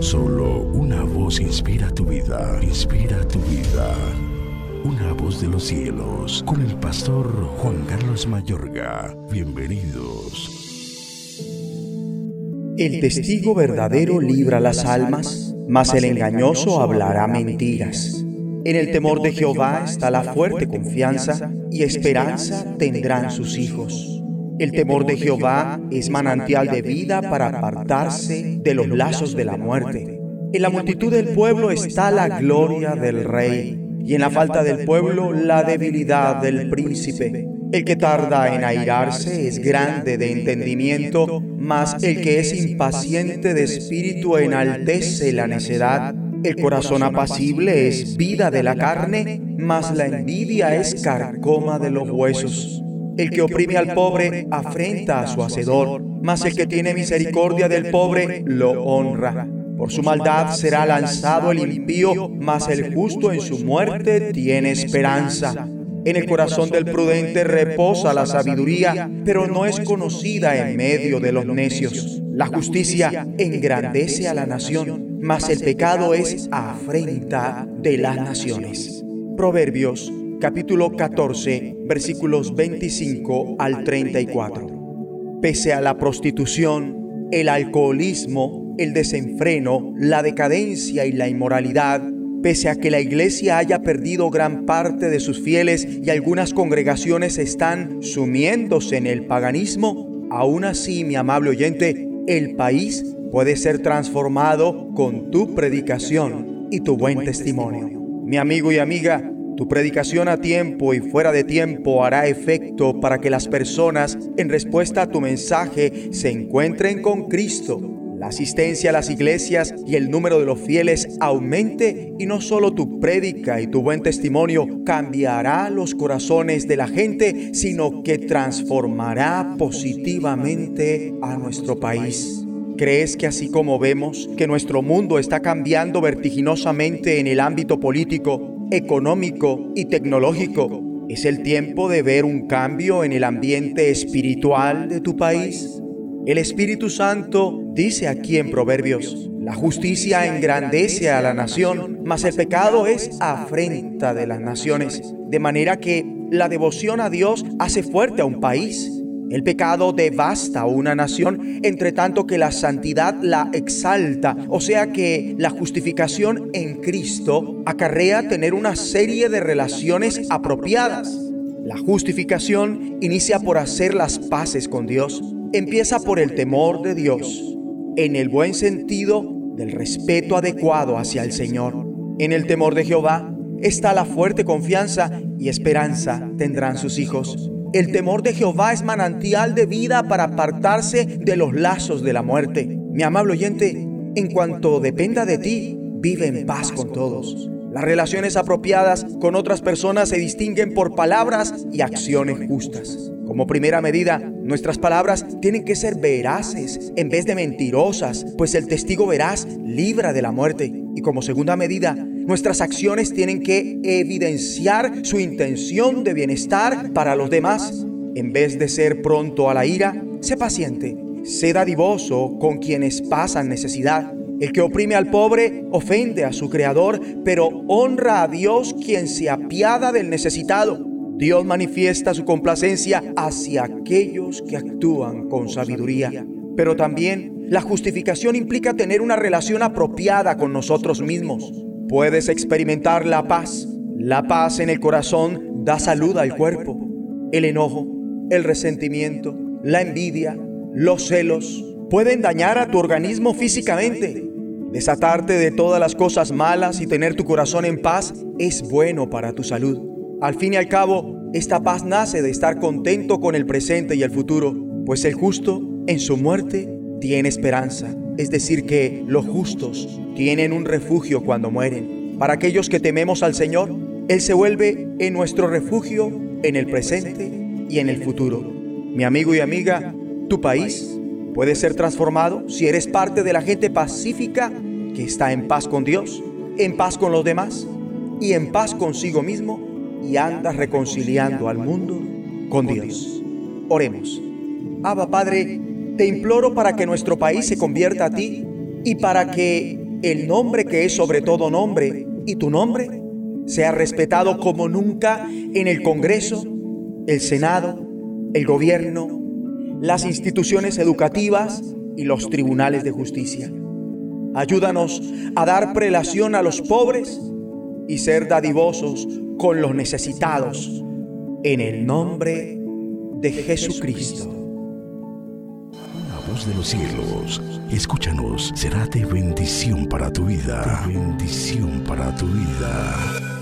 Solo una voz inspira tu vida, inspira tu vida. Una voz de los cielos, con el pastor Juan Carlos Mayorga. Bienvenidos. El testigo verdadero libra las almas, mas el engañoso hablará mentiras. En el temor de Jehová está la fuerte confianza y esperanza tendrán sus hijos. El temor de Jehová es manantial de vida para apartarse de los lazos de la muerte. En la multitud del pueblo está la gloria del rey, y en la falta del pueblo la debilidad del príncipe. El que tarda en airarse es grande de entendimiento, mas el que es impaciente de espíritu enaltece la necedad. El corazón apacible es vida de la carne, mas la envidia es carcoma de los huesos. El que oprime al pobre afrenta a su hacedor, mas el que tiene misericordia del pobre lo honra. Por su maldad será lanzado el impío, mas el justo en su muerte tiene esperanza. En el corazón del prudente reposa la sabiduría, pero no es conocida en medio de los necios. La justicia engrandece a la nación, mas el pecado es afrenta de las naciones. Proverbios capítulo 14, versículos 25 al 34. Pese a la prostitución, el alcoholismo, el desenfreno, la decadencia y la inmoralidad, pese a que la iglesia haya perdido gran parte de sus fieles y algunas congregaciones están sumiéndose en el paganismo, aún así, mi amable oyente, el país puede ser transformado con tu predicación y tu buen testimonio. Mi amigo y amiga, tu predicación a tiempo y fuera de tiempo hará efecto para que las personas, en respuesta a tu mensaje, se encuentren con Cristo. La asistencia a las iglesias y el número de los fieles aumente y no solo tu prédica y tu buen testimonio cambiará los corazones de la gente, sino que transformará positivamente a nuestro país. ¿Crees que así como vemos que nuestro mundo está cambiando vertiginosamente en el ámbito político, económico y tecnológico. ¿Es el tiempo de ver un cambio en el ambiente espiritual de tu país? El Espíritu Santo dice aquí en Proverbios, la justicia engrandece a la nación, mas el pecado es afrenta de las naciones, de manera que la devoción a Dios hace fuerte a un país el pecado devasta una nación, entre tanto que la santidad la exalta. O sea que la justificación en Cristo acarrea tener una serie de relaciones apropiadas. La justificación inicia por hacer las paces con Dios. Empieza por el temor de Dios, en el buen sentido del respeto adecuado hacia el Señor. En el temor de Jehová está la fuerte confianza y esperanza tendrán sus hijos. El temor de Jehová es manantial de vida para apartarse de los lazos de la muerte. Mi amable oyente, en cuanto dependa de ti, vive en paz con todos. Las relaciones apropiadas con otras personas se distinguen por palabras y acciones justas. Como primera medida, nuestras palabras tienen que ser veraces en vez de mentirosas, pues el testigo veraz libra de la muerte. Y como segunda medida, Nuestras acciones tienen que evidenciar su intención de bienestar para los demás. En vez de ser pronto a la ira, sé paciente, sé dadivoso con quienes pasan necesidad. El que oprime al pobre ofende a su creador, pero honra a Dios quien se apiada del necesitado. Dios manifiesta su complacencia hacia aquellos que actúan con sabiduría. Pero también la justificación implica tener una relación apropiada con nosotros mismos puedes experimentar la paz. La paz en el corazón da salud al cuerpo. El enojo, el resentimiento, la envidia, los celos pueden dañar a tu organismo físicamente. Desatarte de todas las cosas malas y tener tu corazón en paz es bueno para tu salud. Al fin y al cabo, esta paz nace de estar contento con el presente y el futuro, pues el justo en su muerte tiene esperanza. Es decir, que los justos tienen un refugio cuando mueren. Para aquellos que tememos al Señor, Él se vuelve en nuestro refugio en el presente y en el futuro. Mi amigo y amiga, tu país puede ser transformado si eres parte de la gente pacífica que está en paz con Dios, en paz con los demás y en paz consigo mismo y andas reconciliando al mundo con Dios. Oremos. Abba Padre, te imploro para que nuestro país se convierta a ti y para que el nombre que es sobre todo nombre y tu nombre sea respetado como nunca en el Congreso, el Senado, el gobierno, las instituciones educativas y los tribunales de justicia. Ayúdanos a dar prelación a los pobres y ser dadivosos con los necesitados. En el nombre de Jesucristo. De los cielos, escúchanos, será de bendición para tu vida. Bendición para tu vida.